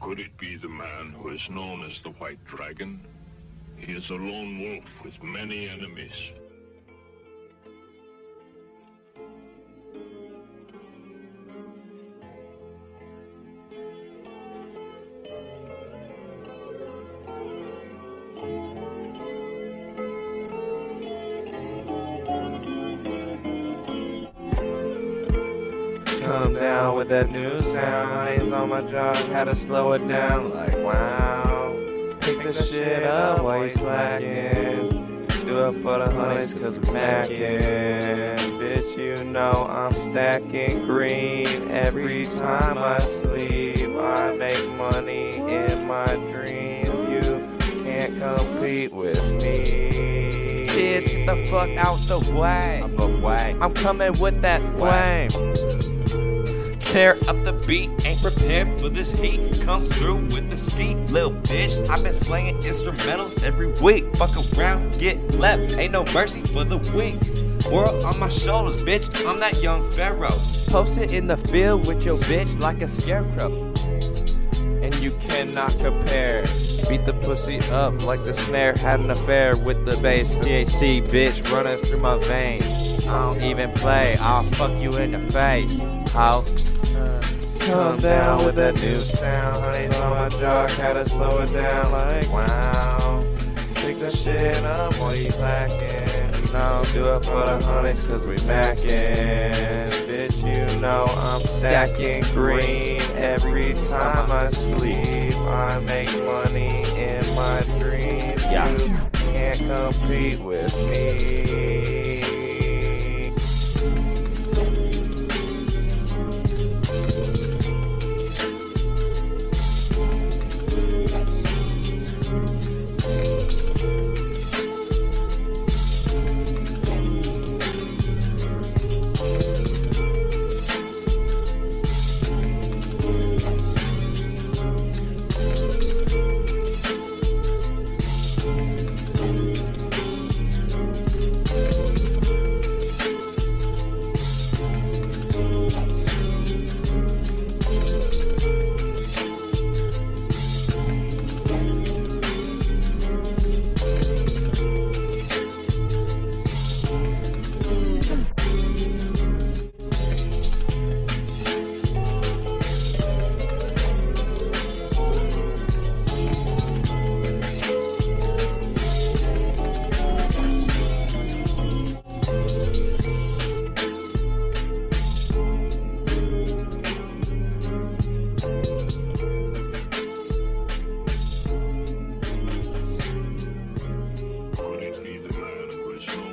Could it be the man who is known as the White Dragon? He is a lone wolf with many enemies. Come down with that new sound. He's on my job, had to slow it down. Like, wow. Pick the shit up while you slacking. Do it for the honeys, cause we macking. Bitch, you know I'm stacking green. Every time I sleep, I make money in my dreams. You can't compete with me. Bitch, get the fuck out the way. Way. I'm coming with that flame. Tear up the beat, ain't prepared for this heat. Come through with the ski, little bitch. I've been slaying instrumentals every week. Fuck around, get left. Ain't no mercy for the weak. World on my shoulders, bitch. I'm that young pharaoh. Posted in the field with your bitch like a scarecrow. and you cannot compare. Beat the pussy up like the snare. Had an affair with the bass. THC, bitch, running through my veins. I don't even play. I'll fuck you in the face. How? Come down with that new sound. Honey's on my jock. Had to slow it down. Like, wow. Pick the shit up while you lacking. No, do it for the honeys, cause we macking. Bitch, you know I'm stacking green. Every time I sleep, I make money in my dreams. Yeah. You can't compete with me. matter which one.